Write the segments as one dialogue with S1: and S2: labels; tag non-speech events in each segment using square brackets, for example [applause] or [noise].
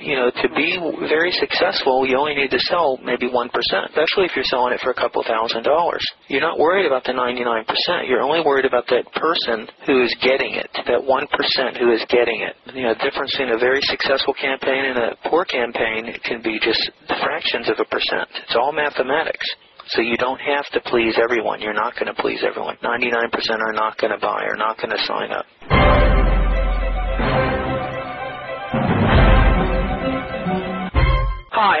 S1: You know, to be very successful, you only need to sell maybe 1%, especially if you're selling it for a couple thousand dollars. You're not worried about the 99%. You're only worried about that person who is getting it, that 1% who is getting it. You know, the difference in a very successful campaign and a poor campaign can be just fractions of a percent. It's all mathematics. So you don't have to please everyone. You're not going to please everyone. 99% are not going to buy, are not going to sign up. Hi,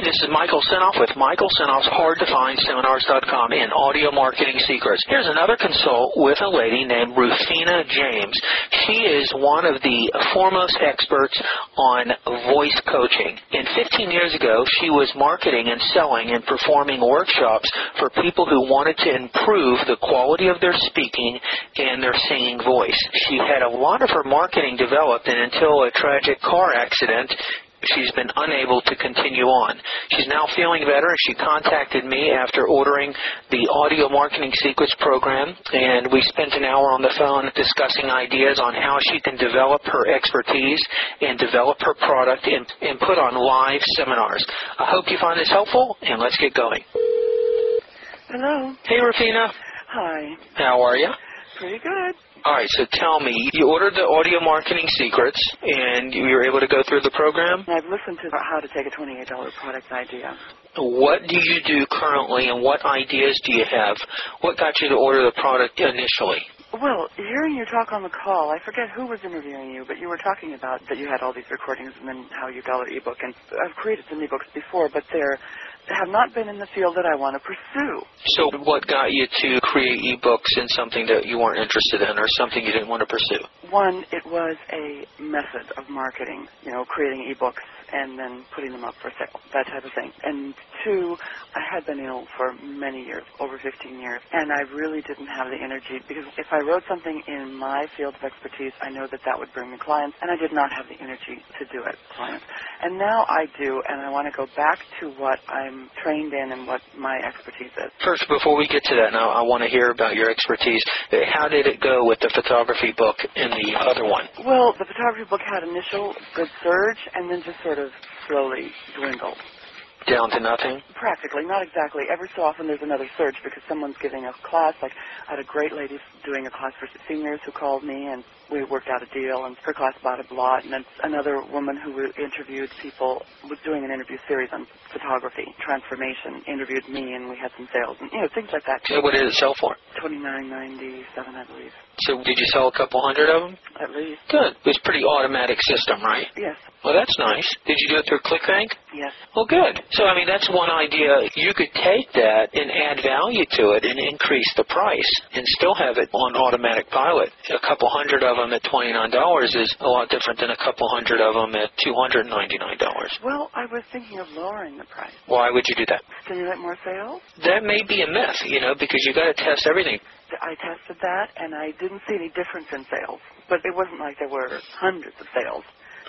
S1: Hi, this is Michael Senoff with Michael Senoff's Hard to Find HardToFindSeminars.com and Audio Marketing Secrets. Here's another consult with a lady named Rufina James. She is one of the foremost experts on voice coaching. And 15 years ago, she was marketing and selling and performing workshops for people who wanted to improve the quality of their speaking and their singing voice. She had a lot of her marketing developed, and until a tragic car accident, she's been unable to continue on. She's now feeling better, and she contacted me after ordering the Audio Marketing Secrets program, and we spent an hour on the phone discussing ideas on how she can develop her expertise and develop her product and, and put on live seminars. I hope you find this helpful, and let's get going.
S2: Hello.
S1: Hey, Rufina.
S2: Hi.
S1: How are you?
S2: Pretty good.
S1: All right, so tell me, you ordered the audio marketing secrets, and you were able to go through the program.
S2: I've listened to how to take a $28 product idea.
S1: What do you do currently, and what ideas do you have? What got you to order the product initially?
S2: Well, hearing you talk on the call, I forget who was interviewing you, but you were talking about that you had all these recordings and then how you got an ebook. And I've created some ebooks before, but they're have not been in the field that I want to pursue.
S1: So, what got you to create ebooks in something that you weren't interested in, or something you didn't want to pursue?
S2: One, it was a method of marketing, you know, creating ebooks and then putting them up for sale, that type of thing. And two, I had been ill for many years, over 15 years, and I really didn't have the energy because if I wrote something in my field of expertise, I know that that would bring me clients, and I did not have the energy to do it, clients. And now I do, and I want to go back to what I'm trained in and what my expertise is.
S1: First, before we get to that, now I want to hear about your expertise. Uh, how did it go with the photography book and the other one?
S2: Well, the photography book had initial good surge, and then just sort of slowly dwindled.
S1: Down to nothing?
S2: Practically, not exactly. Every so often there's another surge because someone's giving a class. Like I had a great lady doing a class for seniors who called me and we worked out a deal and her class bought a lot. And then another woman who interviewed people was doing an interview series on photography, transformation, interviewed me and we had some sales and you know things like that.
S1: So what did it sell for?
S2: Twenty nine ninety seven, I believe.
S1: So did you sell a couple hundred of them?
S2: At least.
S1: Good. It was pretty automatic system, right?
S2: Yes.
S1: Well, that's nice. Did you do it through ClickBank?
S2: Yes.
S1: Well, good. So, I mean, that's one idea. You could take that and add value to it and increase the price and still have it on automatic pilot. A couple hundred of them at $29 is a lot different than a couple hundred of them at $299.
S2: Well, I was thinking of lowering the price.
S1: Why would you do that?
S2: Stimulate more sales?
S1: That may be a myth, you know, because you got to test everything.
S2: I tested that and I didn't see any difference in sales. But it wasn't like there were hundreds of sales.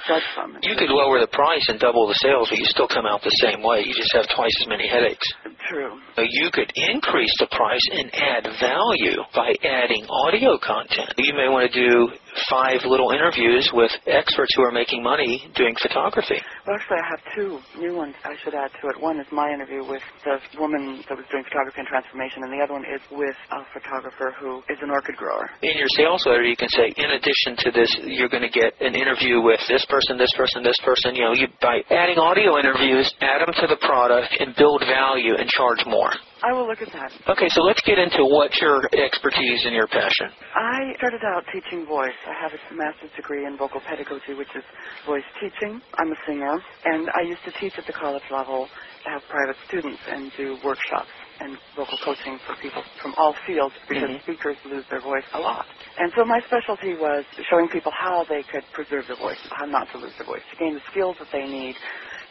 S2: Judge from it.
S1: You could lower the price and double the sales, but you still come out the same way. You just have twice as many headaches.
S2: True.
S1: You could increase the price and add value by adding audio content. You may want to do five little interviews with experts who are making money doing photography.
S2: Well, actually, I have two new ones I should add to it. One is my interview with the woman that was doing photography and transformation, and the other one is with a photographer who is an orchid grower.
S1: In your sales letter, you can say, in addition to this, you're going to get an interview with this person, this person, this person. You know, you by adding audio interviews, add them to the product and build value and charge more.
S2: I will look at that.
S1: Okay, so let's get into what's your expertise and your passion.
S2: I started out teaching voice. I have a master's degree in vocal pedagogy, which is voice teaching. I'm a singer, and I used to teach at the college level, have private students, and do workshops and vocal coaching for people from all fields because
S1: Mhm.
S2: speakers lose their voice a lot. And so my specialty was showing people how they could preserve their voice, how not to lose their voice, to gain the skills that they need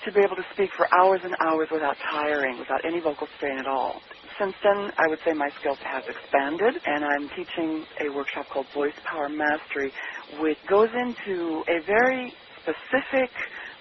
S2: to be able to speak for hours and hours without tiring, without any vocal strain at all. Since then, I would say my skills have expanded, and I'm teaching a workshop called Voice Power Mastery, which goes into a very specific,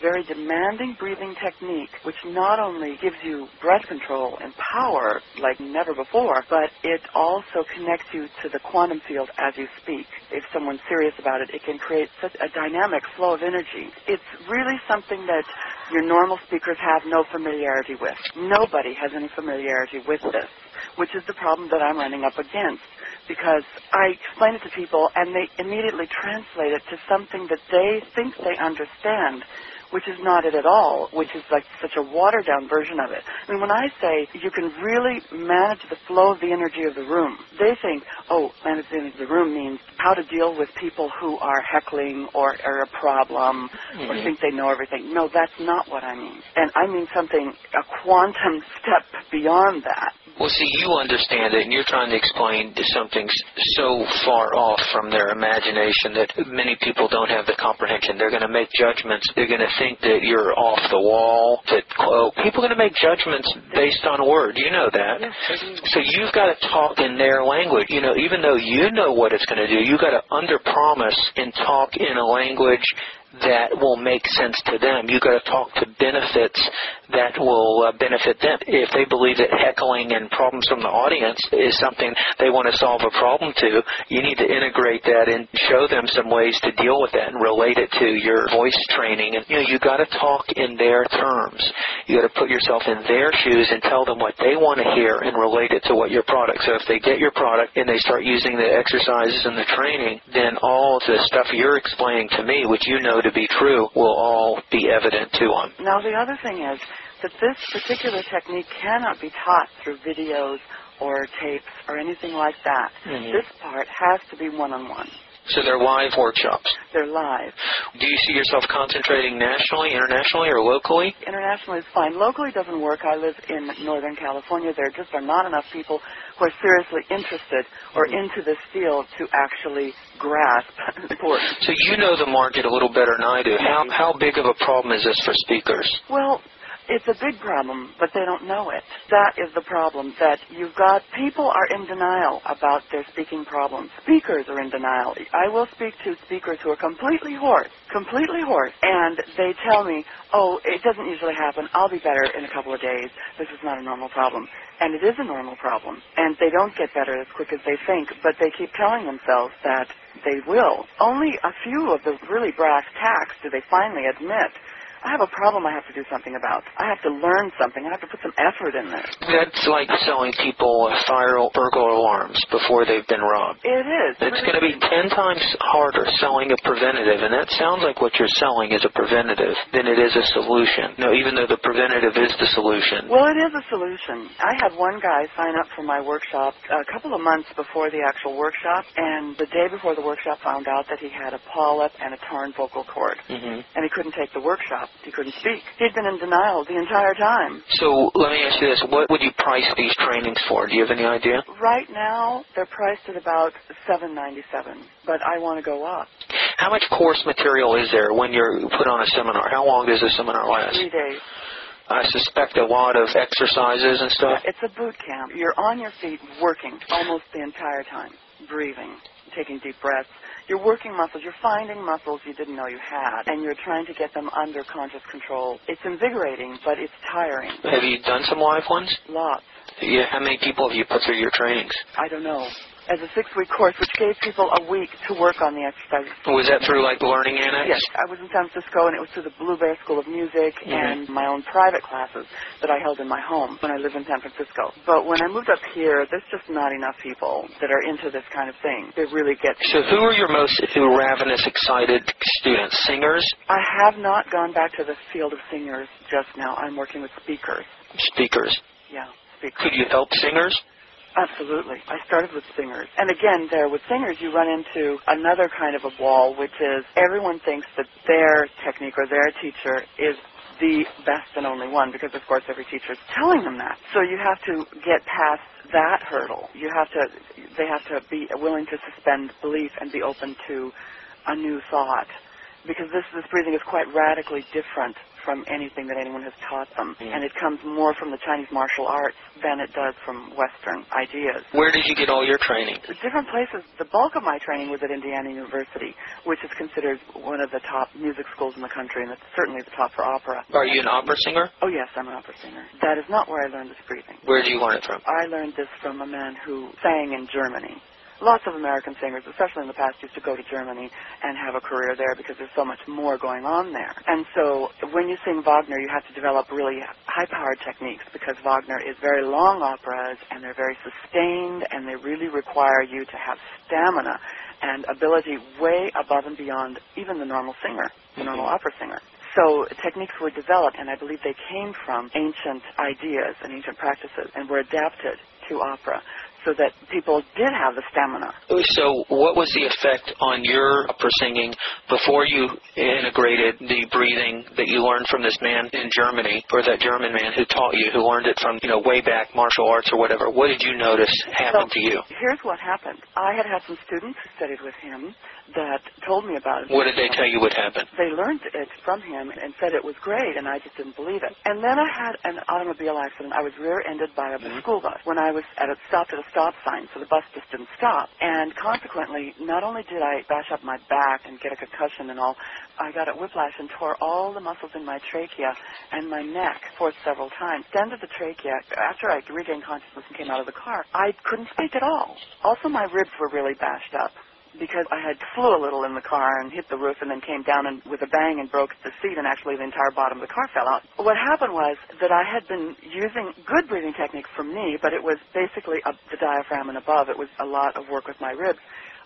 S2: very demanding breathing technique, which not only gives you breath control and power like never before, but it also connects you to the quantum field as you speak. If someone's serious about it, it can create such a dynamic flow of energy. It's really something that your normal speakers have no familiarity with. Nobody has any familiarity with this, which is the problem that I'm running up against because I explain it to people and they immediately translate it to something that they think they understand, which is not it at all, which is like such a watered down version of it. I mean, when I say you can really manage the flow of the energy of the room, they think, oh, manage the energy of the room means how to deal with people who are heckling or are a problem or
S1: Mhm.
S2: think they know everything. No, that's not what I mean. And I mean something, a quantum step beyond that.
S1: Well, see, you understand it, and you're trying to explain something so far off from their imagination that many people don't have the comprehension. They're going to make judgments. They're going to think that you're off the wall. That oh, people are going to make judgments based on word. You know that. So you've got to talk in their language. You know, even though you know what it's going to do, you've got to underpromise and talk in a language that will make sense to them. You've got to talk to benefits that will uh, benefit them. If they believe that heckling and problems from the audience is something they want to solve a problem to, you need to integrate that and show them some ways to deal with that and relate it to your voice training. And you know, you got to talk in their terms. You got to put yourself in their shoes and tell them what they want to hear and relate it to what your product. So if they get your product and they start using the exercises and the training, then all the stuff you're explaining to me, which you know to be true, will all be evident to them.
S2: Now, the other thing is that this particular technique cannot be taught through videos or tapes or anything like that.
S1: Mhm.
S2: This part has to be one-on-one.
S1: So they're live workshops.
S2: They're live.
S1: Do you see yourself concentrating nationally, internationally, or locally?
S2: Internationally is fine. Locally doesn't work. I live in Northern California. There just are not enough people who are seriously interested or into this field to actually grasp [laughs] the importance.
S1: So you know the market a little better than I do. How how big of a problem is this for speakers?
S2: Well, it's a big problem, but they don't know it. That is the problem, that you've got people are in denial about their speaking problems. Speakers are in denial. I will speak to speakers who are completely hoarse, completely hoarse, and they tell me, oh, it doesn't usually happen. I'll be better in a couple of days. This is not a normal problem. And it is a normal problem. And they don't get better as quick as they think, but they keep telling themselves that they will. Only a few of the really brass tacks do they finally admit I have a problem I have to do something about. I have to learn something. I have to put some effort in there.
S1: That's like selling people fire burglar alarms before they've been robbed.
S2: It is.
S1: It's going to be ten times harder selling a preventative, and that sounds like what you're selling is a preventative than it is a solution. No, even though the preventative is the solution.
S2: Well, it is a solution. I had one guy sign up for my workshop a couple of months before the actual workshop, and the day before the workshop found out that he had a polyp and a torn vocal cord,
S1: hmm
S2: and he couldn't take the workshop. He couldn't speak. He'd been in denial the entire time.
S1: So let me ask you this: What would you price these trainings for? Do you have any idea?
S2: Right now, they're priced at about seven ninety seven, but I want to go up.
S1: How much course material is there when you're put on a seminar? How long does a seminar last?
S2: Three days.
S1: I suspect a lot of exercises and stuff.
S2: It's a boot camp. You're on your feet working almost the entire time, breathing, taking deep breaths. You're working muscles. You're finding muscles you didn't know you had, and you're trying to get them under conscious control. It's invigorating, but it's tiring.
S1: Have you done some live ones?
S2: Lots.
S1: Yeah. How many people have you put through your trainings?
S2: I don't know. As a six-week course, which gave people a week to work on the exercises.
S1: Was that through like Learning Annex?
S2: Yes, I was in San Francisco, and it was through the Blue Bear School of Music
S1: Mhm.
S2: and my own private classes that I held in my home when I lived in San Francisco. But when I moved up here, there's just not enough people that are into this kind of thing. They really get.
S1: So who are your most ravenous, excited students? Singers?
S2: I have not gone back to the field of singers just now. I'm working with speakers.
S1: Speakers?
S2: Yeah, speak.
S1: Could you help singers?
S2: Absolutely. I started with singers. And again, there with singers, you run into another kind of a wall, which is everyone thinks that their technique or their teacher is the best and only one because, of course, every teacher is telling them that. So you have to get past that hurdle. You have to, they have to be willing to suspend belief and be open to a new thought because this, this breathing is quite radically different from anything that anyone has taught them.
S1: Mm.
S2: And it comes more from the Chinese martial arts than it does from Western ideas.
S1: Where did you get all your training?
S2: Different places. The bulk of my training was at Indiana University, which is considered one of the top music schools in the country, and it's certainly the top for opera.
S1: Are you an opera singer?
S2: Oh, yes, I'm an opera singer. That is not where I learned this breathing.
S1: Where do you learn it from?
S2: I learned this from a man who sang in Germany. Lots of American singers, especially in the past, used to go to Germany and have a career there because there's so much more going on there. And so when you sing Wagner, you have to develop really high-powered techniques because Wagner is very long operas and they're very sustained and they really require you to have stamina and ability way above and beyond even the normal singer, the normal mm-hmm. opera singer. So techniques were developed, and I believe they came from ancient ideas and ancient practices, and were adapted to opera so that people did have the stamina.
S1: So, what was the effect on your opera singing before you integrated the breathing that you learned from this man in Germany, or that German man who taught you, who learned it from, you know, way back martial arts or whatever? What did you notice happen
S2: So-
S1: to you?
S2: Here's what happened. I had had some students who studied with him that told me about it.
S1: What did they tell you would happen?
S2: They learned it from him and said it was great, and I just didn't believe it. And then I had an automobile accident. I was rear-ended by a mm-hmm. school bus when I was at a stopped at a stop sign, so the bus just didn't stop. And consequently, not only did I bash up my back and get a concussion and all, I got a whiplash and tore all the muscles in my trachea and my neck for several times. Then to the trachea, after I regained consciousness and came out of the car, I couldn't speak at all. Also, my ribs were really bashed up because I had flew a little in the car and hit the roof and then came down and with a bang and broke the seat and actually the entire bottom of the car fell out. What happened was that I had been using good breathing techniques for me, but it was basically up the diaphragm and above. It was a lot of work with my ribs.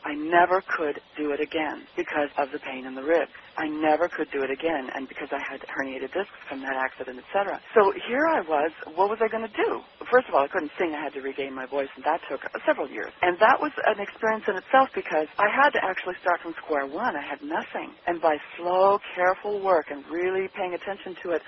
S2: I never could do it again because of the pain in the ribs. I never could do it again, and because I had herniated discs from that accident, etc. So here I was. What was I going to do? First of all, I couldn't sing. I had to regain my voice, and that took several years. And that was an experience in itself because I had to actually start from square one. I had nothing, and by slow, careful work and really paying attention to it,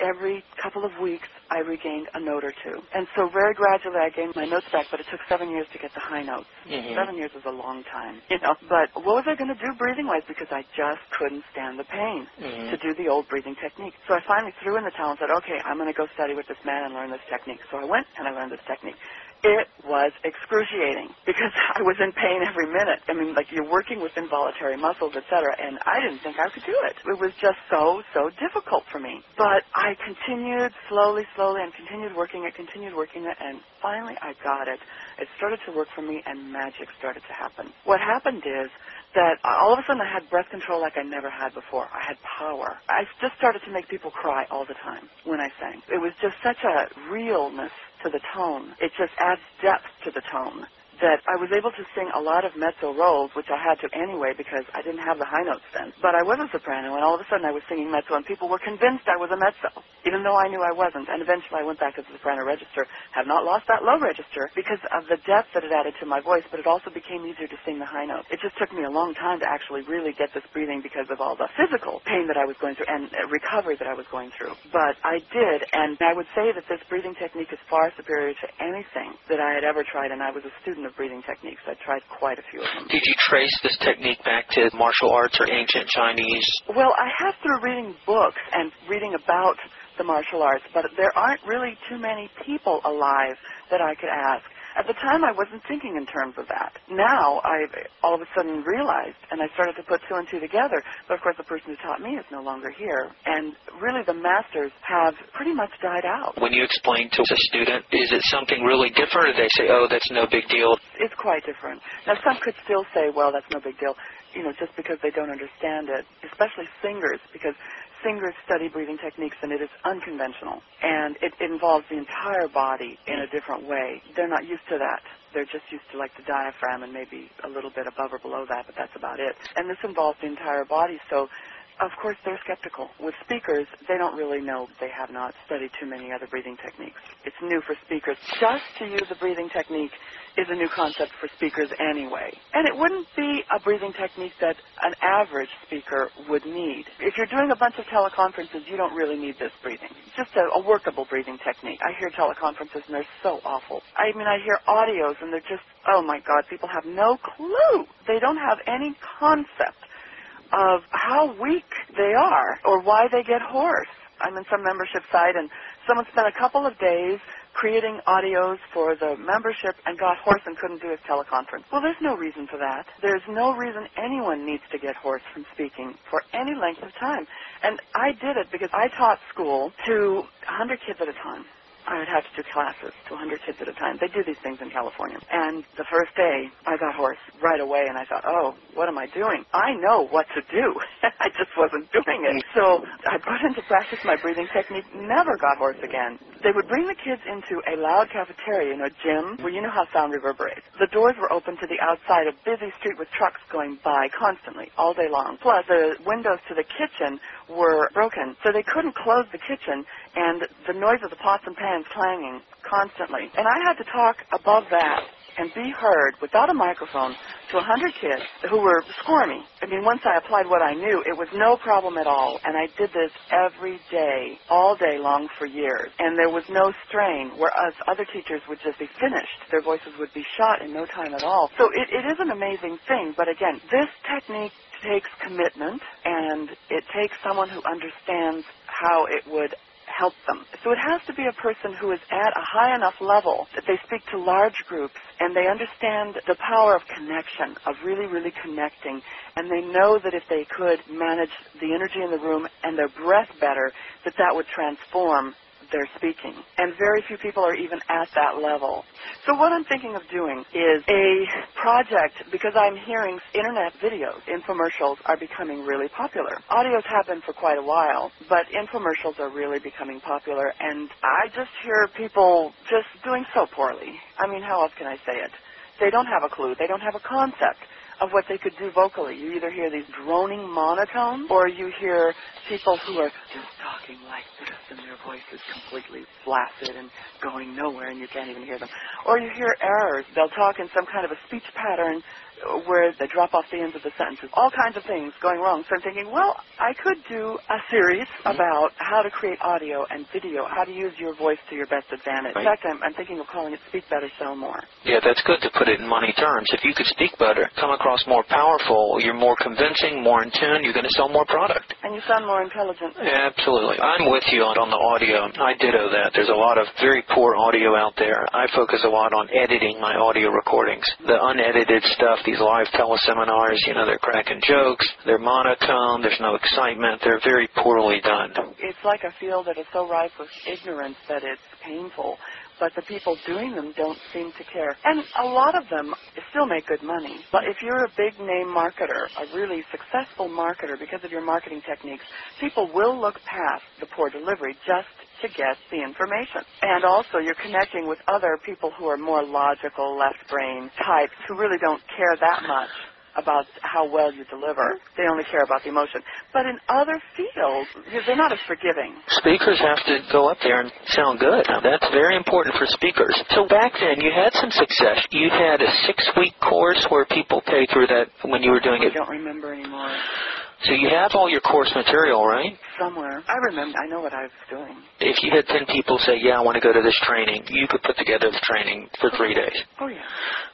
S2: every couple of weeks I regained a note or two. And so very gradually I gained my notes back, but it took seven years to get the high notes.
S1: Mhm.
S2: Seven years is a long time, you know. But what was I going to do breathing wise? Because I just couldn't stand the pain
S1: Mhm.
S2: to do the old breathing technique. So I finally threw in the towel and said, okay, I'm going to go study with this man and learn this technique. So I went and I learned this technique. It was excruciating because [laughs] I was in pain every minute. I mean, like you're working with involuntary muscles, etc., and I didn't think I could do it. It was just so, so difficult for me. But I continued slowly, slowly, and continued working it, continued working it, and finally I got it. It started to work for me, and magic started to happen. What happened is that all of a sudden I had breath control like I never had before. I had power. I just started to make people cry all the time when I sang. It was just such a realness to the tone. It just adds depth to the tone that I was able to sing a lot of mezzo roles, which I had to anyway because I didn't have the high notes then. But I was a soprano, and all of a sudden I was singing mezzo, and people were convinced I was a mezzo, even though I knew I wasn't. And eventually I went back to the soprano register, have not lost that low register because of the depth that it added to my voice, but it also became easier to sing the high notes. It just took me a long time to actually really get this breathing because of all the physical pain that I was going through and uh, recovery that I was going through. But I did, and I would say that this breathing technique is far superior to anything that I had ever tried, and I was a student of breathing techniques. I tried quite a few of them.
S1: Did you trace this technique back to martial arts or ancient Chinese?
S2: Well, I have through reading books and reading about the martial arts, but there aren't really too many people alive that I could ask. At the time, I wasn't thinking in terms of that. Now, I all of a sudden realized, and I started to put two and two together. But of course, the person who taught me is no longer here, and really, the masters have pretty much died out.
S1: When you explain to a student, is it something really different, or they say, "Oh, that's no big deal"?
S2: It's quite different. Now, some could still say, "Well, that's no big deal," you know, just because they don't understand it, especially singers, because singers study breathing techniques and it is unconventional and it involves the entire body in a different way. They're not used to that. They're just used to like the diaphragm and maybe a little bit above or below that, but that's about it. And this involves the entire body, so of course, they're skeptical. With speakers, they don't really know. They have not studied too many other breathing techniques. It's new for speakers. Just to use a breathing technique is a new concept for speakers anyway. And it wouldn't be a breathing technique that an average speaker would need. If you're doing a bunch of teleconferences, you don't really need this breathing. Just a, a workable breathing technique. I hear teleconferences and they're so awful. I mean, I hear audios and they're just, oh my God, people have no clue. They don't have any concept of how weak they are or why they get hoarse. I'm in some membership site and someone spent a couple of days creating audios for the membership and got hoarse and couldn't do his teleconference. Well, there's no reason for that. There's no reason anyone needs to get hoarse from speaking for any length of time. And I did it because I taught school to 100 kids at a time. I would have to do classes to 100 kids at a time. They do these things in California. And the first day, I got hoarse right away, and I thought, oh, what am I doing? I know what to do. [laughs] I just wasn't doing it. So I put into practice my breathing technique, never got hoarse again. They would bring the kids into a loud cafeteria in a gym where you know how sound reverberates. The doors were open to the outside, a busy street with trucks going by constantly, all day long. Plus, the windows to the kitchen were broken, so they couldn't close the kitchen, and the noise of the pots and pans clanging constantly. And I had to talk above that and be heard without a microphone to 100 kids who were squirmy. I mean, once I applied what I knew, it was no problem at all. And I did this every day, all day long for years. And there was no strain, whereas other teachers would just be finished. Their voices would be shot in no time at all. So it, it is an amazing thing. But again, this technique takes commitment and it takes someone who understands how it would help them. So it has to be a person who is at a high enough level that they speak to large groups and they understand the power of connection, of really, really connecting. And they know that if they could manage the energy in the room and their breath better, that that would transform they're speaking. And very few people are even at that level. So what I'm thinking of doing is a project because I'm hearing internet videos, infomercials are becoming really popular. Audios have been for quite a while, but infomercials are really becoming popular and I just hear people just doing so poorly. I mean, how else can I say it? They don't have a clue. They don't have a concept of what they could do vocally. You either hear these droning monotones or you hear people who are just talking like this and their voice is completely flaccid and going nowhere and you can't even hear them. Or you hear errors. They'll talk in some kind of a speech pattern where they drop off the ends of the sentences. All kinds of things going wrong. So I'm thinking, well, I could do a series mm-hmm. about how to create audio and video, how to use your voice to your best advantage. Right. In fact, I'm, I'm thinking of calling it Speak Better, Sell More.
S1: Yeah, that's good to put it in money terms. If you could speak better, come across more powerful, you're more convincing, more in tune, you're going to sell more product.
S2: And you sound more intelligent.
S1: Yeah, absolutely. I'm with you on, on the audio. I ditto that. There's a lot of very poor audio out there. I focus a lot on editing my audio recordings. The unedited stuff, these live teleseminars, you know, they're cracking jokes, they're monotone, there's no excitement, they're very poorly done.
S2: It's like a field that is so rife with ignorance that it's painful but the people doing them don't seem to care. And a lot of them still make good money. But if you're a big name marketer, a really successful marketer because of your marketing techniques, people will look past the poor delivery just to get the information. And also, you're connecting with other people who are more logical, left brain types who really don't care that much about how well you deliver. They only care about the emotion. But in other fields, they're not as forgiving.
S1: Speakers have to go up there and sound good. Now, that's very important for speakers. So back then, you had some success. You had a six-week course where people pay through that when you were doing
S2: I
S1: it.
S2: I don't remember anymore.
S1: So you have all your course material, right?
S2: Somewhere. I remember. I know what I was doing.
S1: If you had 10 people say, yeah, I want to go to this training, you could put together the training for three days.
S2: Oh, yeah.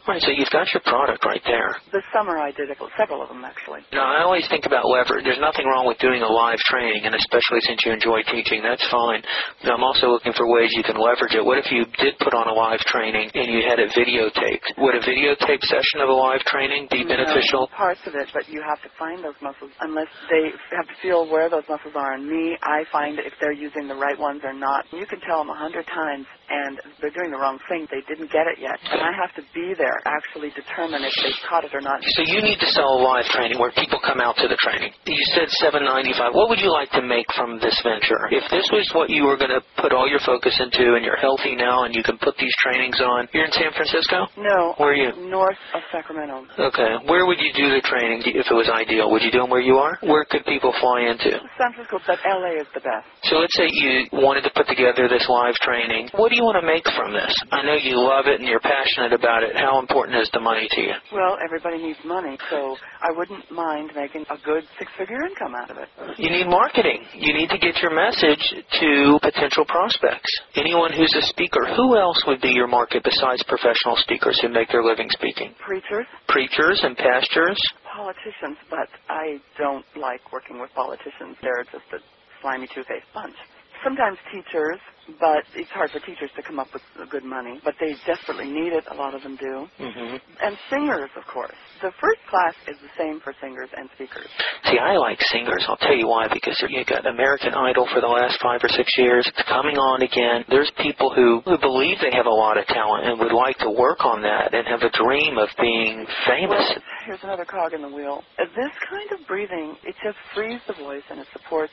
S1: Right, so you've got your product right there.
S2: This summer I did several of them, actually.
S1: No, I always think about leverage. There's nothing wrong with doing a live training, and especially since you enjoy teaching, that's fine. But I'm also looking for ways you can leverage it. What if you did put on a live training and you had it videotaped? Would a videotape session of a live training be
S2: no,
S1: beneficial?
S2: Parts of it, but you have to find those muscles unless they have to feel where those muscles are. And me, I find if they're using the right ones or not. You can tell them a hundred times, and they're doing the wrong thing. They didn't get it yet, and I have to be there actually determine if they've caught it or not.
S1: So you need to sell a live training where people come out to the training. You said seven ninety five. What would you like to make from this venture? If this was what you were going to put all your focus into, and you're healthy now, and you can put these trainings on, you're in San Francisco.
S2: No,
S1: Where are you?
S2: north of Sacramento.
S1: Okay. Where would you do the training if it was ideal? Would you do them where you are? Where could people fly into?
S2: San Francisco, but LA is the best.
S1: So let's say you wanted to put together this live training. What do you want to make from this? I know you love it and you're passionate about it. How important is the money to you?
S2: Well, everybody needs money, so I wouldn't mind making a good six-figure income out of it.
S1: You need marketing. You need to get your message to potential prospects. Anyone who's a speaker, who else would be your market besides professional speakers who make their living speaking?
S2: Preachers,
S1: Preachers and pastors?
S2: Politicians, but I don't like working with politicians. They're just a slimy, two-faced bunch. Sometimes teachers, but it's hard for teachers to come up with good money, but they desperately need it. A lot of them do.
S1: Mm-hmm.
S2: And singers, of course. The first class is the same for singers and speakers.
S1: See, I like singers. I'll tell you why. Because you've got American Idol for the last five or six years. It's coming on again. There's people who, who believe they have a lot of talent and would like to work on that and have a dream of being famous.
S2: Well, here's another cog in the wheel. This kind of breathing, it just frees the voice and it supports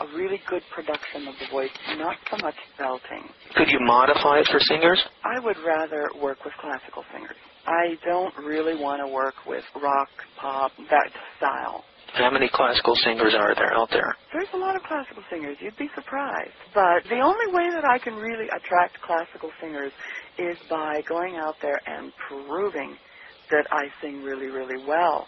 S2: a really good production of the voice, not so much belting.
S1: Could you modify it for singers?
S2: I would rather work with classical singers. I don't really want to work with rock, pop, that style.
S1: How many classical singers are there out there?
S2: There's a lot of classical singers. You'd be surprised. But the only way that I can really attract classical singers is by going out there and proving that I sing really, really well.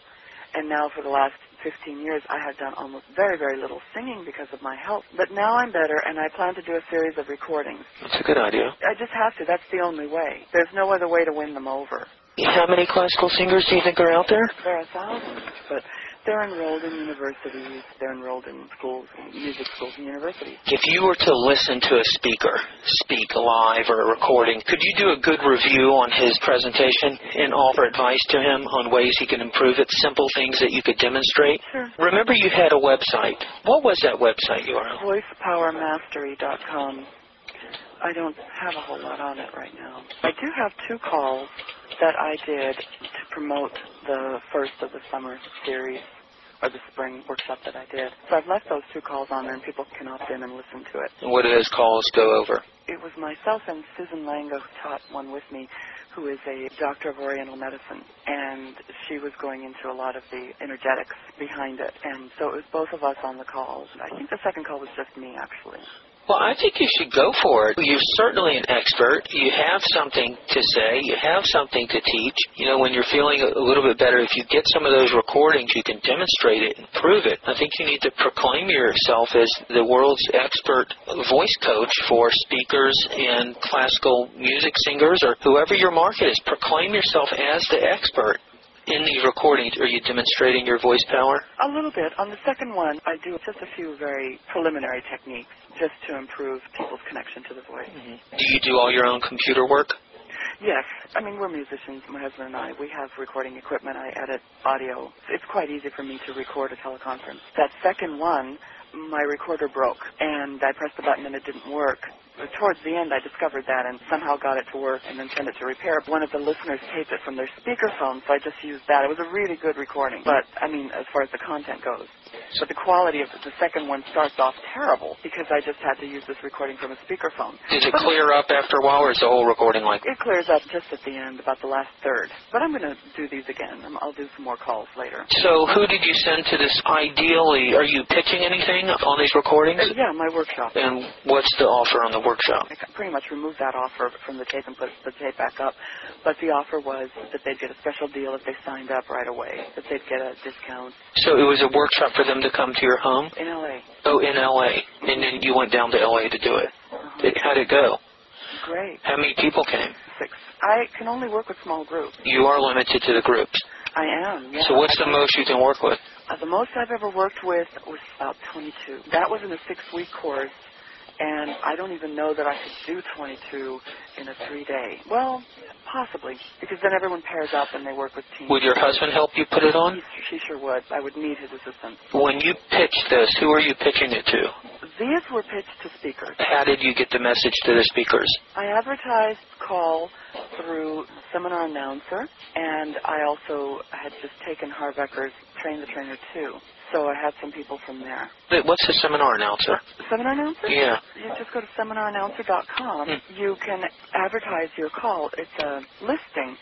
S2: And now for the last 15 years, I have done almost very, very little singing because of my health. But now I'm better, and I plan to do a series of recordings.
S1: That's a good idea.
S2: I just have to. That's the only way. There's no other way to win them over.
S1: How many classical singers do you think are out there?
S2: There are thousands, but they're enrolled in universities. They're enrolled in schools, music schools and universities.
S1: If you were to listen to a speaker speak live or a recording, could you do a good review on his presentation and offer advice to him on ways he can improve it, simple things that you could demonstrate?
S2: Sure.
S1: Remember you had a website. What was that website URL?
S2: VoicePowerMastery.com. I don't have a whole lot on it right now. I do have two calls that I did to promote the first of the summer series or the spring workshop that I did. So I've left those two calls on there and people can opt in and listen to it.
S1: And what do those calls go over?
S2: It was myself and Susan Lango who taught one with me who is a doctor of Oriental medicine, and she was going into a lot of the energetics behind it. And so it was both of us on the calls. I think the second call was just me, actually.
S1: Well, I think you should go for it. You're certainly an expert. You have something to say. You have something to teach. You know, when you're feeling a little bit better, if you get some of those recordings, you can demonstrate it and prove it. I think you need to proclaim yourself as the world's expert voice coach for speakers and classical music singers or whoever your market is. Proclaim yourself as the expert. In these recordings, are you demonstrating your voice power?
S2: A little bit. On the second one, I do just a few very preliminary techniques just to improve people's connection to the voice. Mm-hmm.
S1: Do you do all your own computer work?
S2: Yes. I mean, we're musicians, my husband and I. We have recording equipment. I edit audio. It's quite easy for me to record a teleconference. That second one, my recorder broke, and I pressed the button and it didn't work. Towards the end, I discovered that and somehow got it to work and then sent it to repair. One of the listeners taped it from their speakerphone, so I just used that. It was a really good recording. But, I mean, as far as the content goes. But the quality of the second one starts off terrible because I just had to use this recording from a speakerphone.
S1: Does it clear up after a while, or is the whole recording like
S2: It clears up just at the end, about the last third. But I'm going to do these again. I'll do some more calls later.
S1: So who did you send to this? Ideally, are you pitching anything on these recordings?
S2: Uh, yeah, my workshop.
S1: And what's the offer on the workshop?
S2: I pretty much removed that offer from the tape and put the tape back up. But the offer was that they'd get a special deal if they signed up right away, that they'd get a discount
S1: So it was a workshop for them to come to your home?
S2: in LA.
S1: Oh, in L.A. And then you went down to L.A. to do it.
S2: Uh-huh.
S1: How'd it go?
S2: Great.
S1: How many people came?
S2: Six. I can only work with small groups.
S1: You are limited to the groups.
S2: I am. Yeah.
S1: So what's the most you can work with?
S2: Uh, the most I've ever worked with was about 22. That was in a six-week course, and I don't even know that I could do 22 in a three-day. Well, possibly, because then everyone pairs up and they work with teams.
S1: Would your husband help you put it on?
S2: He, she sure would. I would need his assistance.
S1: When you pitch this, who are you pitching it to?
S2: These were pitched to speakers.
S1: How did you get the message to the speakers?
S2: I advertised call through Seminar Announcer, and I also had just taken Harv Eker's Train the Trainer 2. So I had some people from there.
S1: Wait, What's the seminar announcer?
S2: Seminar Announcer?
S1: Yeah.
S2: You just go to seminarannouncer.com.
S1: Hmm.
S2: You can advertise your call. It's a listing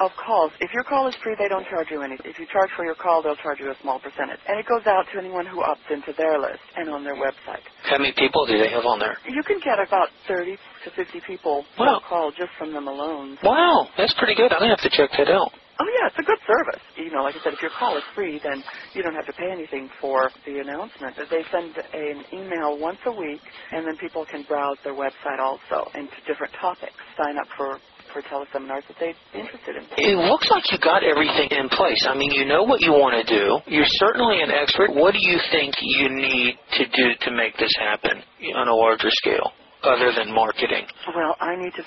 S2: of calls. If your call is free, they don't charge you anything. If you charge for your call, they'll charge you a small percentage. And it goes out to anyone who opts into their list and on their website.
S1: How many people do they have on there?
S2: You can get about 30 to 50 people
S1: Wow.
S2: call just from them alone.
S1: Wow, that's pretty good. I'm gonna have to check that out.
S2: Oh yeah, it's a good service. You know, like I said, if your call is free, then you don't have to pay anything for the announcement. They send an email once a week, and then people can browse their website also into different topics. Sign up for for teleseminars that they'd be interested in.
S1: It looks like you got everything in place. I mean, you know what you want to do. You're certainly an expert. What do you think you need to do to make this happen on a larger scale, other than marketing?
S2: Well, I need to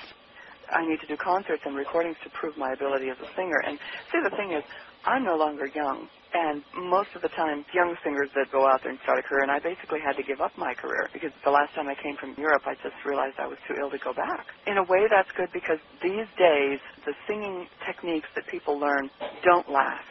S2: I need to do concerts and recordings to prove my ability as a singer. And see, the thing is, I'm no longer young. And most of the time, young singers that go out there and start a career, and I basically had to give up my career because the last time I came from Europe, I just realized I was too ill to go back. In a way, that's good because these days, the singing techniques that people learn don't last.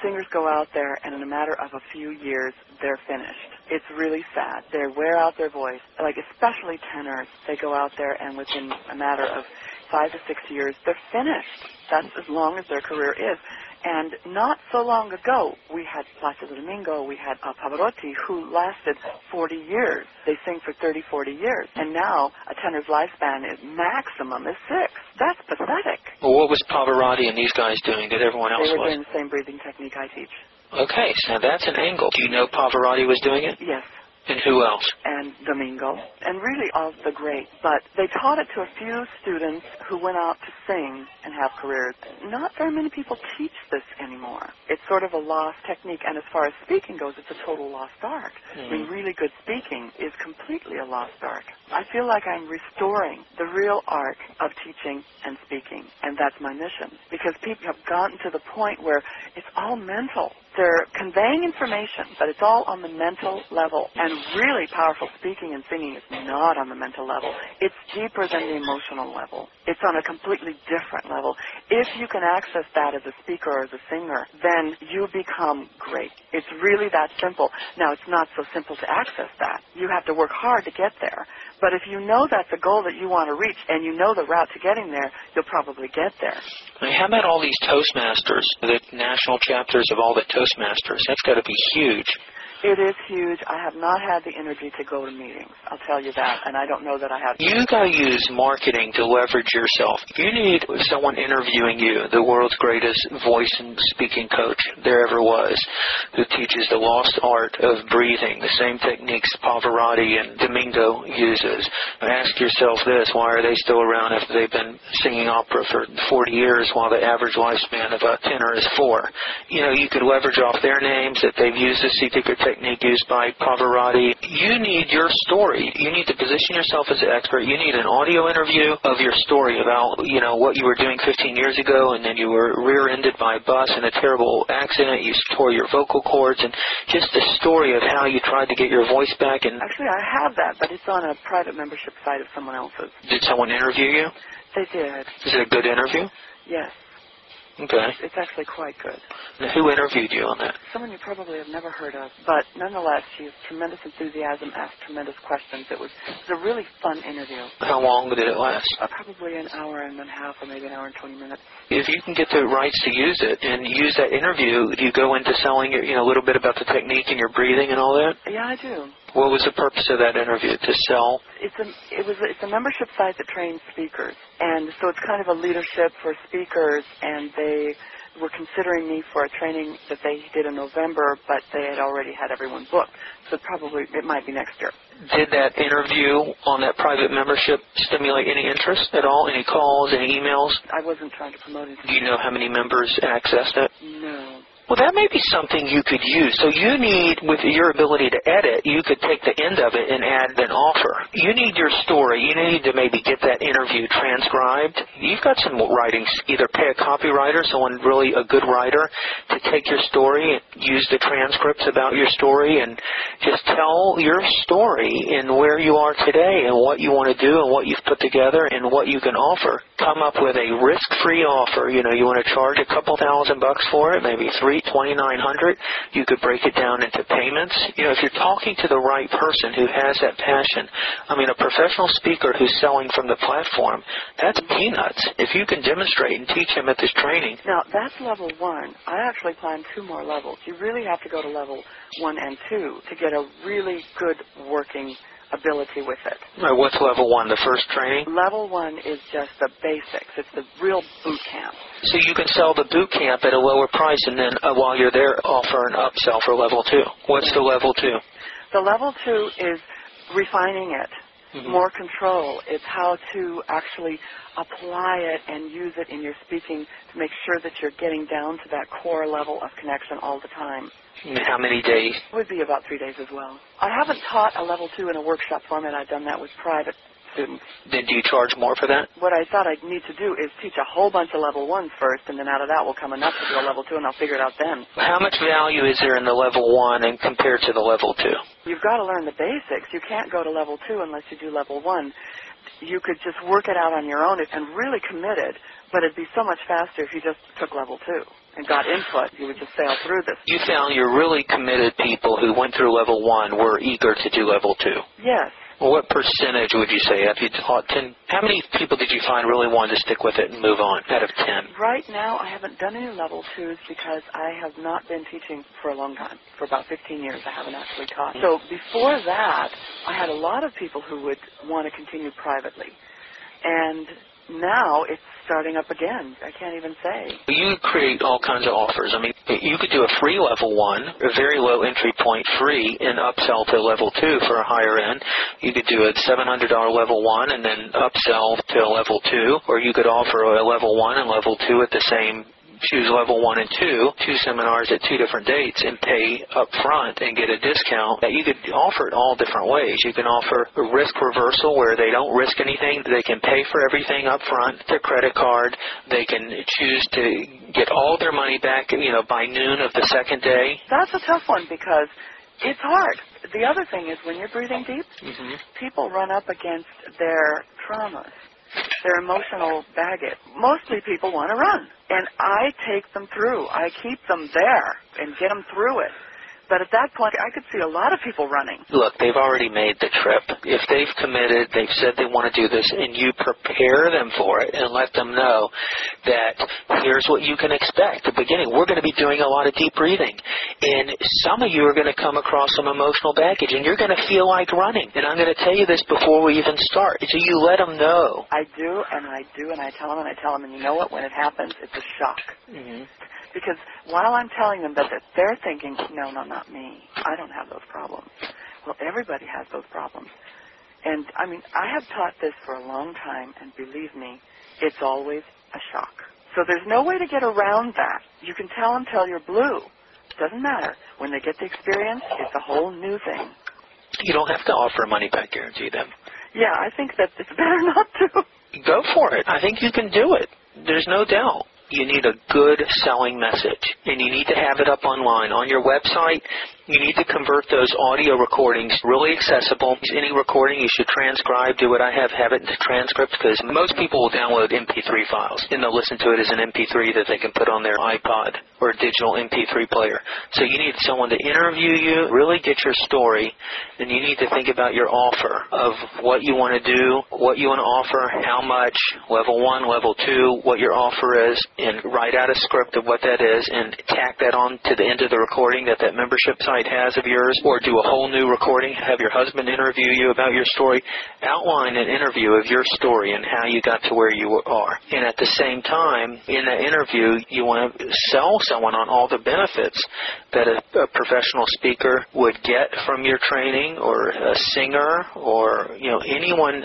S2: Singers go out there, and in a matter of a few years, they're finished. It's really sad. They wear out their voice, like especially tenors. They go out there, and within a matter of five to six years, they're finished. That's as long as their career is. And not so long ago, we had Placido Domingo, we had uh, Pavarotti, who lasted 40 years. They sing for 30, 40 years. And now, a tenor's lifespan is maximum is six. That's pathetic.
S1: Well, what was Pavarotti and these guys doing that everyone else
S2: They were
S1: was?
S2: doing the same breathing technique I teach.
S1: Okay, so that's an angle. Do you know Pavarotti was doing it?
S2: Yes,
S1: And who else?
S2: and Domingo, and really all the greats. But they taught it to a few students who went out to sing and have careers. Not very many people teach this anymore. It's sort of a lost technique, and as far as speaking goes, it's a total lost art. I mean, mm-hmm. really good speaking is completely a lost art. I feel like I'm restoring the real art of teaching and speaking, and that's my mission. Because people have gotten to the point where it's all mental. They're conveying information, but it's all on the mental level. And really powerful speaking and singing is not on the mental level. It's deeper than the emotional level. It's on a completely different level. If you can access that as a speaker or as a singer, then you become great. It's really that simple. Now, it's not so simple to access that. You have to work hard to get there. But if you know that's a goal that you want to reach and you know the route to getting there, you'll probably get there.
S1: How about all these Toastmasters, the national chapters of all the Toastmasters? That's got to be huge.
S2: It is huge. I have not had the energy to go to meetings. I'll tell you that, and I don't know that I have.
S1: You got to use marketing to leverage yourself. You need someone interviewing you, the world's greatest voice and speaking coach there ever was, who teaches the lost art of breathing, the same techniques Pavarotti and Domingo uses. Ask yourself this, why are they still around after they've been singing opera for 40 years while the average lifespan of a tenor is four? You know, you could leverage off their names that they've used to see the secret technique used by Pavarotti. You need your story. You need to position yourself as an expert. You need an audio interview of your story about, you know, what you were doing 15 years ago and then you were rear-ended by a bus in a terrible accident. You tore your vocal cords and just the story of how you tried to get your voice back and
S2: Actually, I have that, but it's on a private membership site of someone else's.
S1: did someone interview you?
S2: They did.
S1: Is it a good interview?
S2: Yes.
S1: Okay.
S2: It's actually quite good.
S1: Now, who interviewed you on that?
S2: Someone you probably have never heard of, but nonetheless, she has tremendous enthusiasm, asked tremendous questions. It was, it was a really fun interview.
S1: How long did it last?
S2: Uh, probably an hour and a half, or maybe an hour and 20 minutes.
S1: If you can get the rights to use it and use that interview, do you go into selling you know, a little bit about the technique and your breathing and all that?
S2: Yeah, I do.
S1: What was the purpose of that interview? To sell?
S2: It's a it was a, it's a membership site that trains speakers, and so it's kind of a leadership for speakers. And they were considering me for a training that they did in November, but they had already had everyone booked. So probably it might be next year.
S1: Did that interview on that private membership stimulate any interest at all? Any calls? Any emails?
S2: I wasn't trying to promote it.
S1: Do you know how many members accessed it?
S2: No.
S1: Well, that may be something you could use. So you need, with your ability to edit, you could take the end of it and add an offer. You need your story. You need to maybe get that interview transcribed. You've got some writings. Either pay a copywriter, someone really a good writer, to take your story and use the transcripts about your story and just tell your story and where you are today and what you want to do and what you've put together and what you can offer. Come up with a risk-free offer. You know, you want to charge a couple thousand bucks for it, maybe three, twenty-nine hundred. You could break it down into payments. You know, if you're talking to the right person who has that passion, I mean, a professional speaker who's selling from the platform, that's peanuts. If you can demonstrate and teach him at this training.
S2: Now, that's level one. I actually plan two more levels. You really have to go to level one and two to get a really good working ability with it.
S1: Right, what's level one? The first training?
S2: Level one is just the basics. It's the real boot camp.
S1: So you can sell the boot camp at a lower price and then uh, while you're there offer an upsell for level two. What's the level two?
S2: The level two is refining it.
S1: Mm-hmm.
S2: More control. It's how to actually apply it and use it in your speaking to make sure that you're getting down to that core level of connection all the time.
S1: How many days?
S2: It would be about three days as well. I haven't taught a level two in a workshop format. I've done that with private students.
S1: Then do you charge more for that?
S2: What I thought I'd need to do is teach a whole bunch of level ones first, and then out of that will come enough to do a level two, and I'll figure it out then.
S1: How much value is there in the level one and compared to the level two?
S2: You've got to learn the basics. You can't go to level two unless you do level one. You could just work it out on your own and really commit it, but it'd be so much faster if you just took level two and got input. You would just sail through this.
S1: You found your really committed people who went through level one were eager to do level two.
S2: Yes.
S1: Well, what percentage would you say? Have you taught ten? How many people did you find really wanted to stick with it and move on out of ten?
S2: Right now, I haven't done any level twos because I have not been teaching for a long time. For about 15 years, I haven't actually taught. So before that, I had a lot of people who would want to continue privately. And now it's starting up again. I can't even say.
S1: You create all kinds of offers. I mean, you could do a free level one, a very low entry point free, and upsell to level two for a higher end. You could do a $700 level one and then upsell to level two, or you could offer a level one and level two at the same choose level one and two, two seminars at two different dates and pay up front and get a discount that you could offer it all different ways. You can offer a risk reversal where they don't risk anything. They can pay for everything up front, their credit card. They can choose to get all their money back, you know, by noon of the second day.
S2: That's a tough one because it's hard. The other thing is when you're breathing deep,
S1: Mm-hmm.
S2: people run up against their traumas, their emotional baggage. Mostly people want to run. And I take them through. I keep them there and get them through it. But at that point, I could see a lot of people running.
S1: Look, they've already made the trip. If they've committed, they've said they want to do this, and you prepare them for it and let them know that here's what you can expect. At the beginning, we're going to be doing a lot of deep breathing. And some of you are going to come across some emotional baggage, and you're going to feel like running. And I'm going to tell you this before we even start. So you let them know.
S2: I do, and I do, and I tell them, and I tell them, and you know what? When it happens, it's a shock.
S1: Mm-hmm.
S2: Because while I'm telling them that, that they're thinking, no, no, not me. I don't have those problems. Well, everybody has those problems. And I mean, I have taught this for a long time, and believe me, it's always a shock. So there's no way to get around that. You can tell them till you're blue. Doesn't matter. When they get the experience, it's a whole new thing.
S1: You don't have to offer a money back guarantee them.
S2: Yeah, I think that it's [laughs] better not to.
S1: Go for it. I think you can do it. There's no doubt. You need a good selling message, and you need to have it up online on your website. You need to convert those audio recordings really accessible. Any recording you should transcribe. Do what I have, have it into transcripts because most people will download MP3 files and they'll listen to it as an MP3 that they can put on their iPod or digital MP3 player. So you need someone to interview you, really get your story, and you need to think about your offer of what you want to do, what you want to offer, how much, level one, level two, what your offer is, and write out a script of what that is and tack that on to the end of the recording that that membership site has of yours, or do a whole new recording, have your husband interview you about your story, outline an interview of your story and how you got to where you are. And at the same time, in that interview, you want to sell someone on all the benefits that a, a professional speaker would get from your training, or a singer, or you know anyone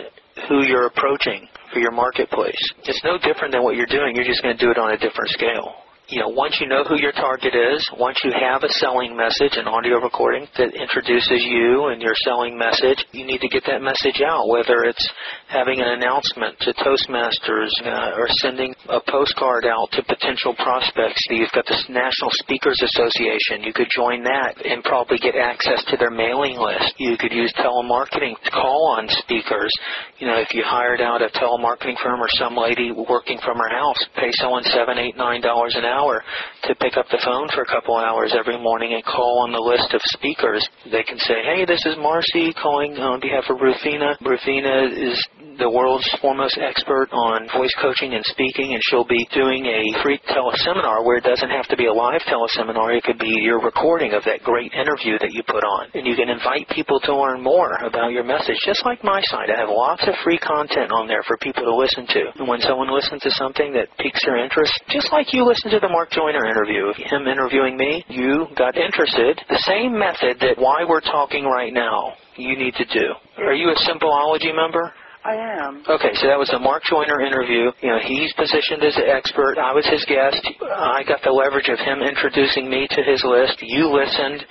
S1: who you're approaching for your marketplace. It's no different than what you're doing. You're just going to do it on a different scale. You know, once you know who your target is, once you have a selling message, an audio recording that introduces you and your selling message, you need to get that message out, whether it's having an announcement to Toastmasters uh, or sending a postcard out to potential prospects. You've got the National Speakers Association. You could join that and probably get access to their mailing list. You could use telemarketing to call on speakers. You know, if you hired out a telemarketing firm or some lady working from her house, pay someone seven, eight, nine dollars an hour to pick up the phone for a couple hours every morning and call on the list of speakers. They can say, hey, this is Marcy calling on behalf of Rufina. Rufina is the world's foremost expert on voice coaching and speaking, and she'll be doing a free teleseminar where it doesn't have to be a live teleseminar. It could be your recording of that great interview that you put on. And you can invite people to learn more about your message, just like my site. I have lots of free content on there for people to listen to. And when someone listens to something that piques their interest, just like you listen to the Mark Joyner interview, him interviewing me, you got interested. The same method that why we're talking right now you need to do. Are you a Simpleology member?
S2: I am.
S1: Okay, so that was the Mark Joyner interview. You know, he's positioned as an expert. I was his guest. I got the leverage of him introducing me to his list. You listened.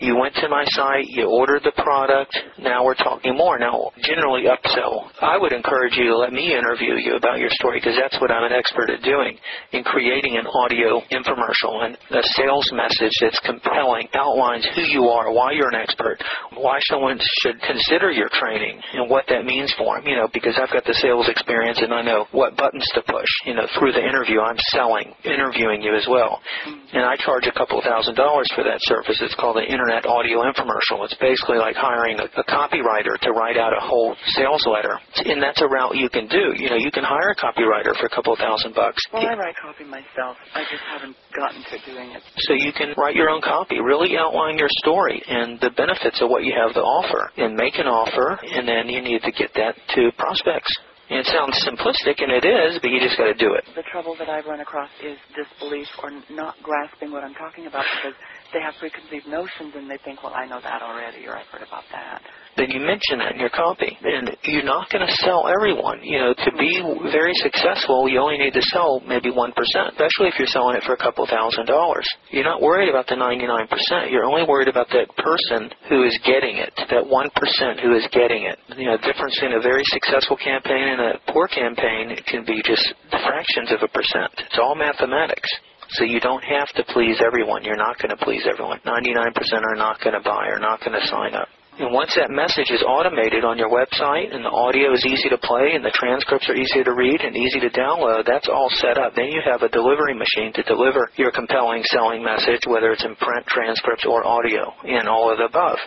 S1: You went to my site, you ordered the product, now we're talking more. Now, generally upsell. I would encourage you to let me interview you about your story because that's what I'm an expert at doing in creating an audio infomercial and a sales message that's compelling, outlines who you are, why you're an expert, why someone should consider your training and what that means for them, you know, because I've got the sales experience and I know what buttons to push. You know, through the interview, I'm selling, interviewing you as well. And I charge a couple of thousand dollars for that service. It's called the internet audio infomercial. It's basically like hiring a, a copywriter to write out a whole sales letter. And that's a route you can do. You know, you can hire a copywriter for a couple of thousand bucks.
S2: Well, I write copy myself. I just haven't gotten to doing it.
S1: So you can write your own copy, really outline your story and the benefits of what you have to offer, and make an offer, and then you need to get that to prospects. And it sounds simplistic, and it is, but you just got to do it.
S2: The trouble that I've run across is disbelief or not grasping what I'm talking about because they have preconceived notions and they think, well, I know that already, or I've heard about that
S1: then you mention that in your copy. And you're not going to sell everyone. You know, to be very successful, you only need to sell maybe 1%, especially if you're selling it for a couple thousand dollars. You're not worried about the 99%. You're only worried about that person who is getting it, that 1% who is getting it. You know, the difference in a very successful campaign and a poor campaign can be just fractions of a percent. It's all mathematics. So you don't have to please everyone. You're not going to please everyone. 99% are not going to buy or not going to sign up. And once that message is automated on your website and the audio is easy to play and the transcripts are easy to read and easy to download, that's all set up. Then you have a delivery machine to deliver your compelling selling message, whether it's in print, transcripts, or audio, and all of the above.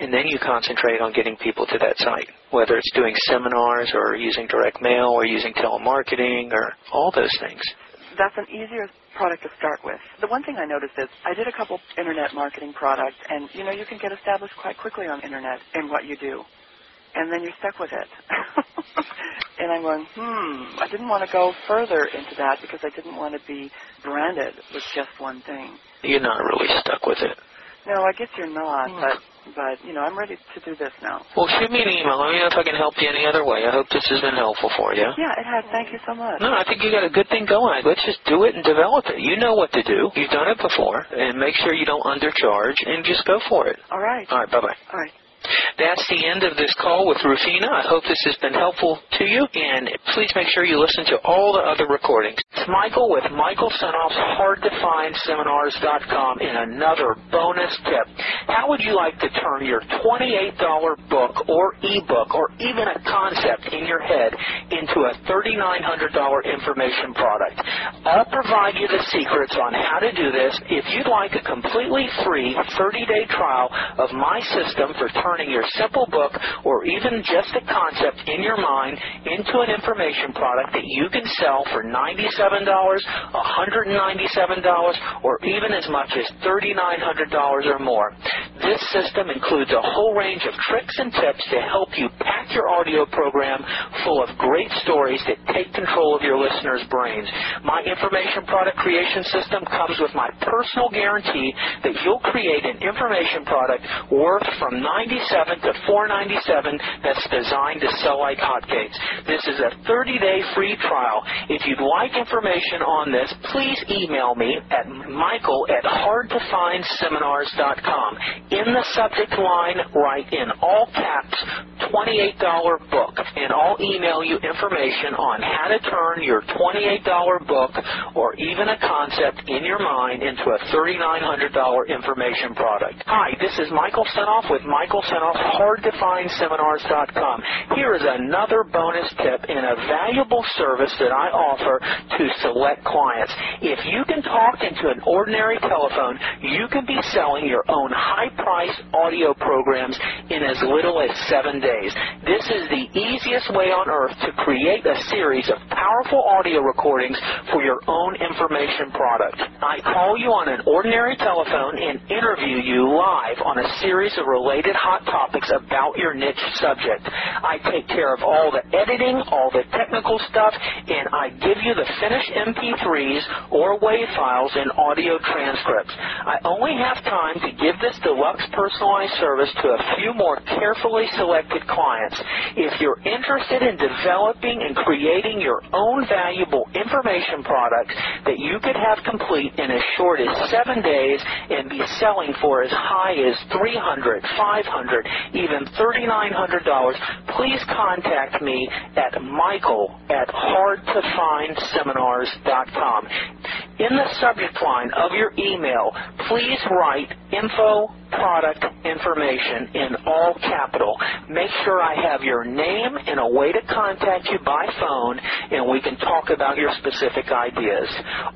S1: And then you concentrate on getting people to that site, whether it's doing seminars or using direct mail or using telemarketing or all those things
S2: that's an easier product to start with. The one thing I noticed is I did a couple internet marketing products, and you know you can get established quite quickly on the internet in what you do, and then you're stuck with it. [laughs] and I'm going, hmm, I didn't want to go further into that because I didn't want to be branded with just one thing.
S1: You're not really stuck with it.
S2: No, I guess you're not, mm. but but you know, I'm ready to do this now.
S1: Well, shoot me an email. Let me know if I can help you any other way. I hope this has been helpful for you.
S2: Yeah, it has. Thank you so much.
S1: No, I think you got a good thing going. Let's just do it and develop it. You know what to do. You've done it before, and make sure you don't undercharge and just go for it.
S2: All right.
S1: All right. Bye bye.
S2: All right.
S1: That's the end of this call with Rufina. I hope this has been helpful to you, and please make sure you listen to all the other recordings. It's Michael with Michael Senoff's HardToFindSeminars.com and another bonus tip. How would you like to turn your $28 book or ebook or even a concept in your head into a $3,900 information product? I'll provide you the secrets on how to do this. If you'd like a completely free 30-day trial of my system for turning turning your simple book or even just a concept in your mind into an information product that you can sell for $97, $197, or even as much as $3,900 or more. This system includes a whole range of tricks and tips to help you pack your audio program full of great stories that take control of your listeners' brains. My information product creation system comes with my personal guarantee that you'll create an information product worth from 97 to 497 that's designed to sell like hotcakes. This is a 30-day free trial. If you'd like information on this, please email me at michael at hardtofindseminars.com. In the subject line, write in all caps $28 book, and I'll email you information on how to turn your $28 book or even a concept in your mind into a $3,900 information product. Hi, this is Michael Senoff with Michael Senoff, hardtofindseminars.com. Here is another bonus tip and a valuable service that I offer to select clients. If you can talk into an ordinary telephone, you can be selling your own high-priced audio programs in as little as seven days. This is the easiest way on earth to create a series of powerful audio recordings for your own information product. I call you on an ordinary telephone and interview you live on a series of related hot topics about your niche subject. I take care of all the editing, all the technical stuff, and I give you the finished MP3s or WAV files and audio transcripts. I only have time to give this deluxe personalized service to a few more carefully selected clients. If you're interested in developing and creating your own valuable information product that you could have complete in as short as seven days and be selling for as high as $300, $500, even $3,900, please contact me at michael at hardtofindseminars.com. In the subject line of your email, please write info product information in all capital. Make sure I have your name and a way to contact you by phone and we can talk about your specific ideas.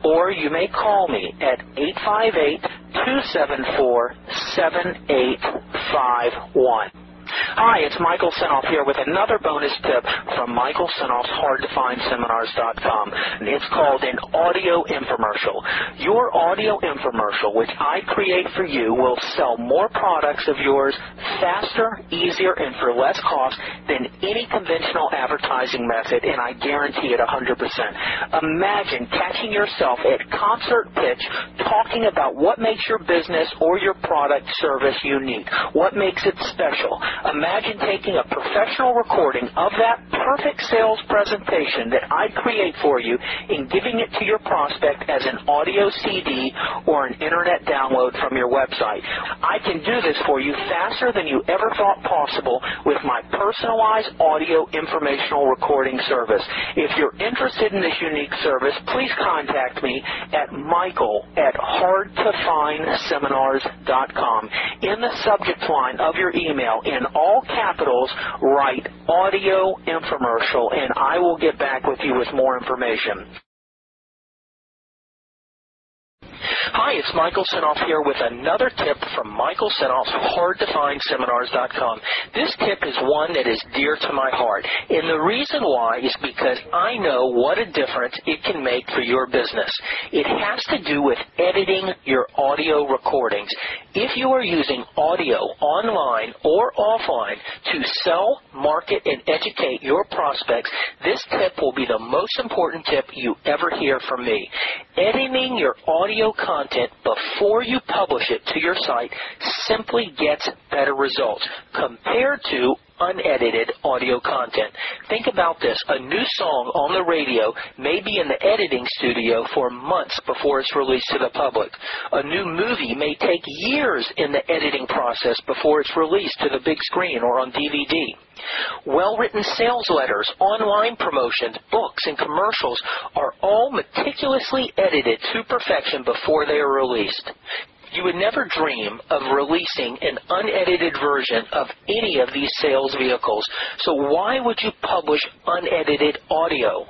S1: Or you may call me at 858 274 7851. Hi, it's Michael Senoff here with another bonus tip from Michael Senoff's HardToFindSeminars.com. It's called an audio infomercial. Your audio infomercial, which I create for you, will sell more products of yours faster, easier, and for less cost than any conventional advertising method, and I guarantee it 100%. Imagine catching yourself at concert pitch talking about what makes your business or your product service unique, what makes it special. Imagine taking a professional recording of that perfect sales presentation that I create for you in giving it to your prospect as an audio CD or an internet download from your website. I can do this for you faster than you ever thought possible with my personalized audio informational recording service. If you're interested in this unique service, please contact me at michael at hardtofindseminars.com. In the subject line of your email, in all capitals, write audio infomercial, and I will get back with you with more information. Hi, it's Michael Senoff here with another tip from Michael Senoff's HardToFindSeminars.com. This tip is one that is dear to my heart, and the reason why is because I know what a difference it can make for your business. It has to do with editing your audio recordings. If you are using audio online or offline to sell, market, and educate your prospects, this tip will be the most important tip you ever hear from me. Editing your audio content before you publish it to your site simply gets better results compared to unedited audio content. Think about this. A new song on the radio may be in the editing studio for months before it's released to the public. A new movie may take years in the editing process before it's released to the big screen or on DVD. Well written sales letters, online promotions, books, and commercials are all meticulously edited to perfection before they are released. You would never dream of releasing an unedited version of any of these sales vehicles. So why would you publish unedited audio?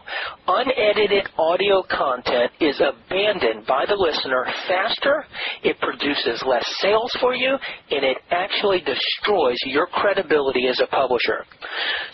S1: Unedited audio content is abandoned by the listener faster, it produces less sales for you, and it actually destroys your credibility as a publisher.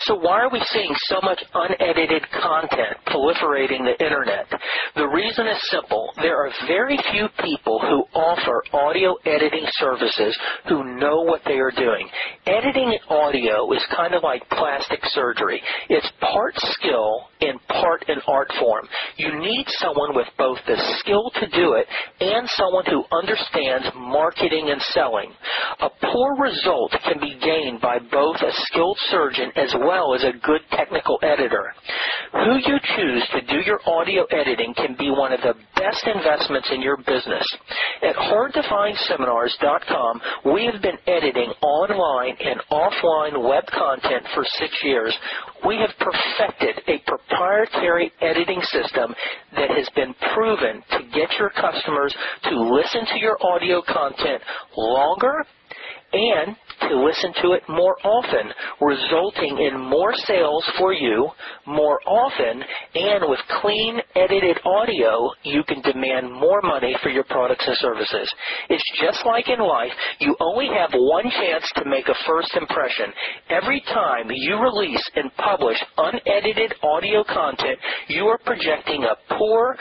S1: So why are we seeing so much unedited content proliferating the internet? The reason is simple. There are very few people who offer audio editing services who know what they are doing. Editing audio is kind of like plastic surgery. It's part skill and part an art form. You need someone with both the skill to do it and someone who understands marketing and selling. A poor result can be gained by both a skilled surgeon as well as a good technical editor. Who you choose to do your audio editing can be one of the best investments in your business. At hardtofindseminars.com, we have been editing online and offline web content for six years. We have perfected a proprietary editing system that has been proven to get your customers to listen to your audio content longer and to listen to it more often, resulting in more sales for you more often, and with clean, edited audio, you can demand more money for your products and services. It's just like in life, you only have one chance to make a first impression. Every time you release and publish unedited audio content, you are projecting a poor,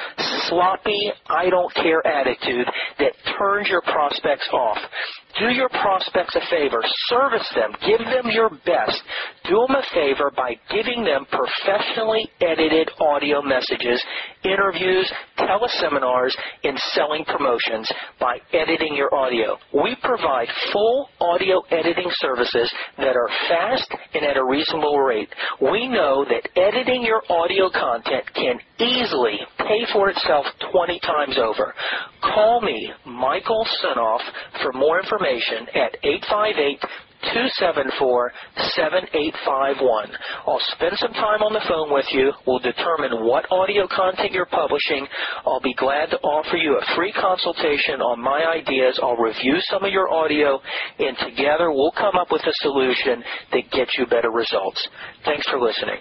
S1: sloppy, I don't care attitude that turns your prospects off. Do your prospects a favor. Service them. Give them your best. Do them a favor by giving them professionally edited audio messages, interviews, teleseminars, and selling promotions by editing your audio. We provide full audio editing services that are fast and at a reasonable rate. We know that editing your audio content can easily pay for itself 20 times over. Call me, Michael Senoff, for more information at 858 274 7851. I'll spend some time on the phone with you. We'll determine what audio content you're publishing. I'll be glad to offer you a free consultation on my ideas. I'll review some of your audio, and together we'll come up with a solution that gets you better results. Thanks for listening.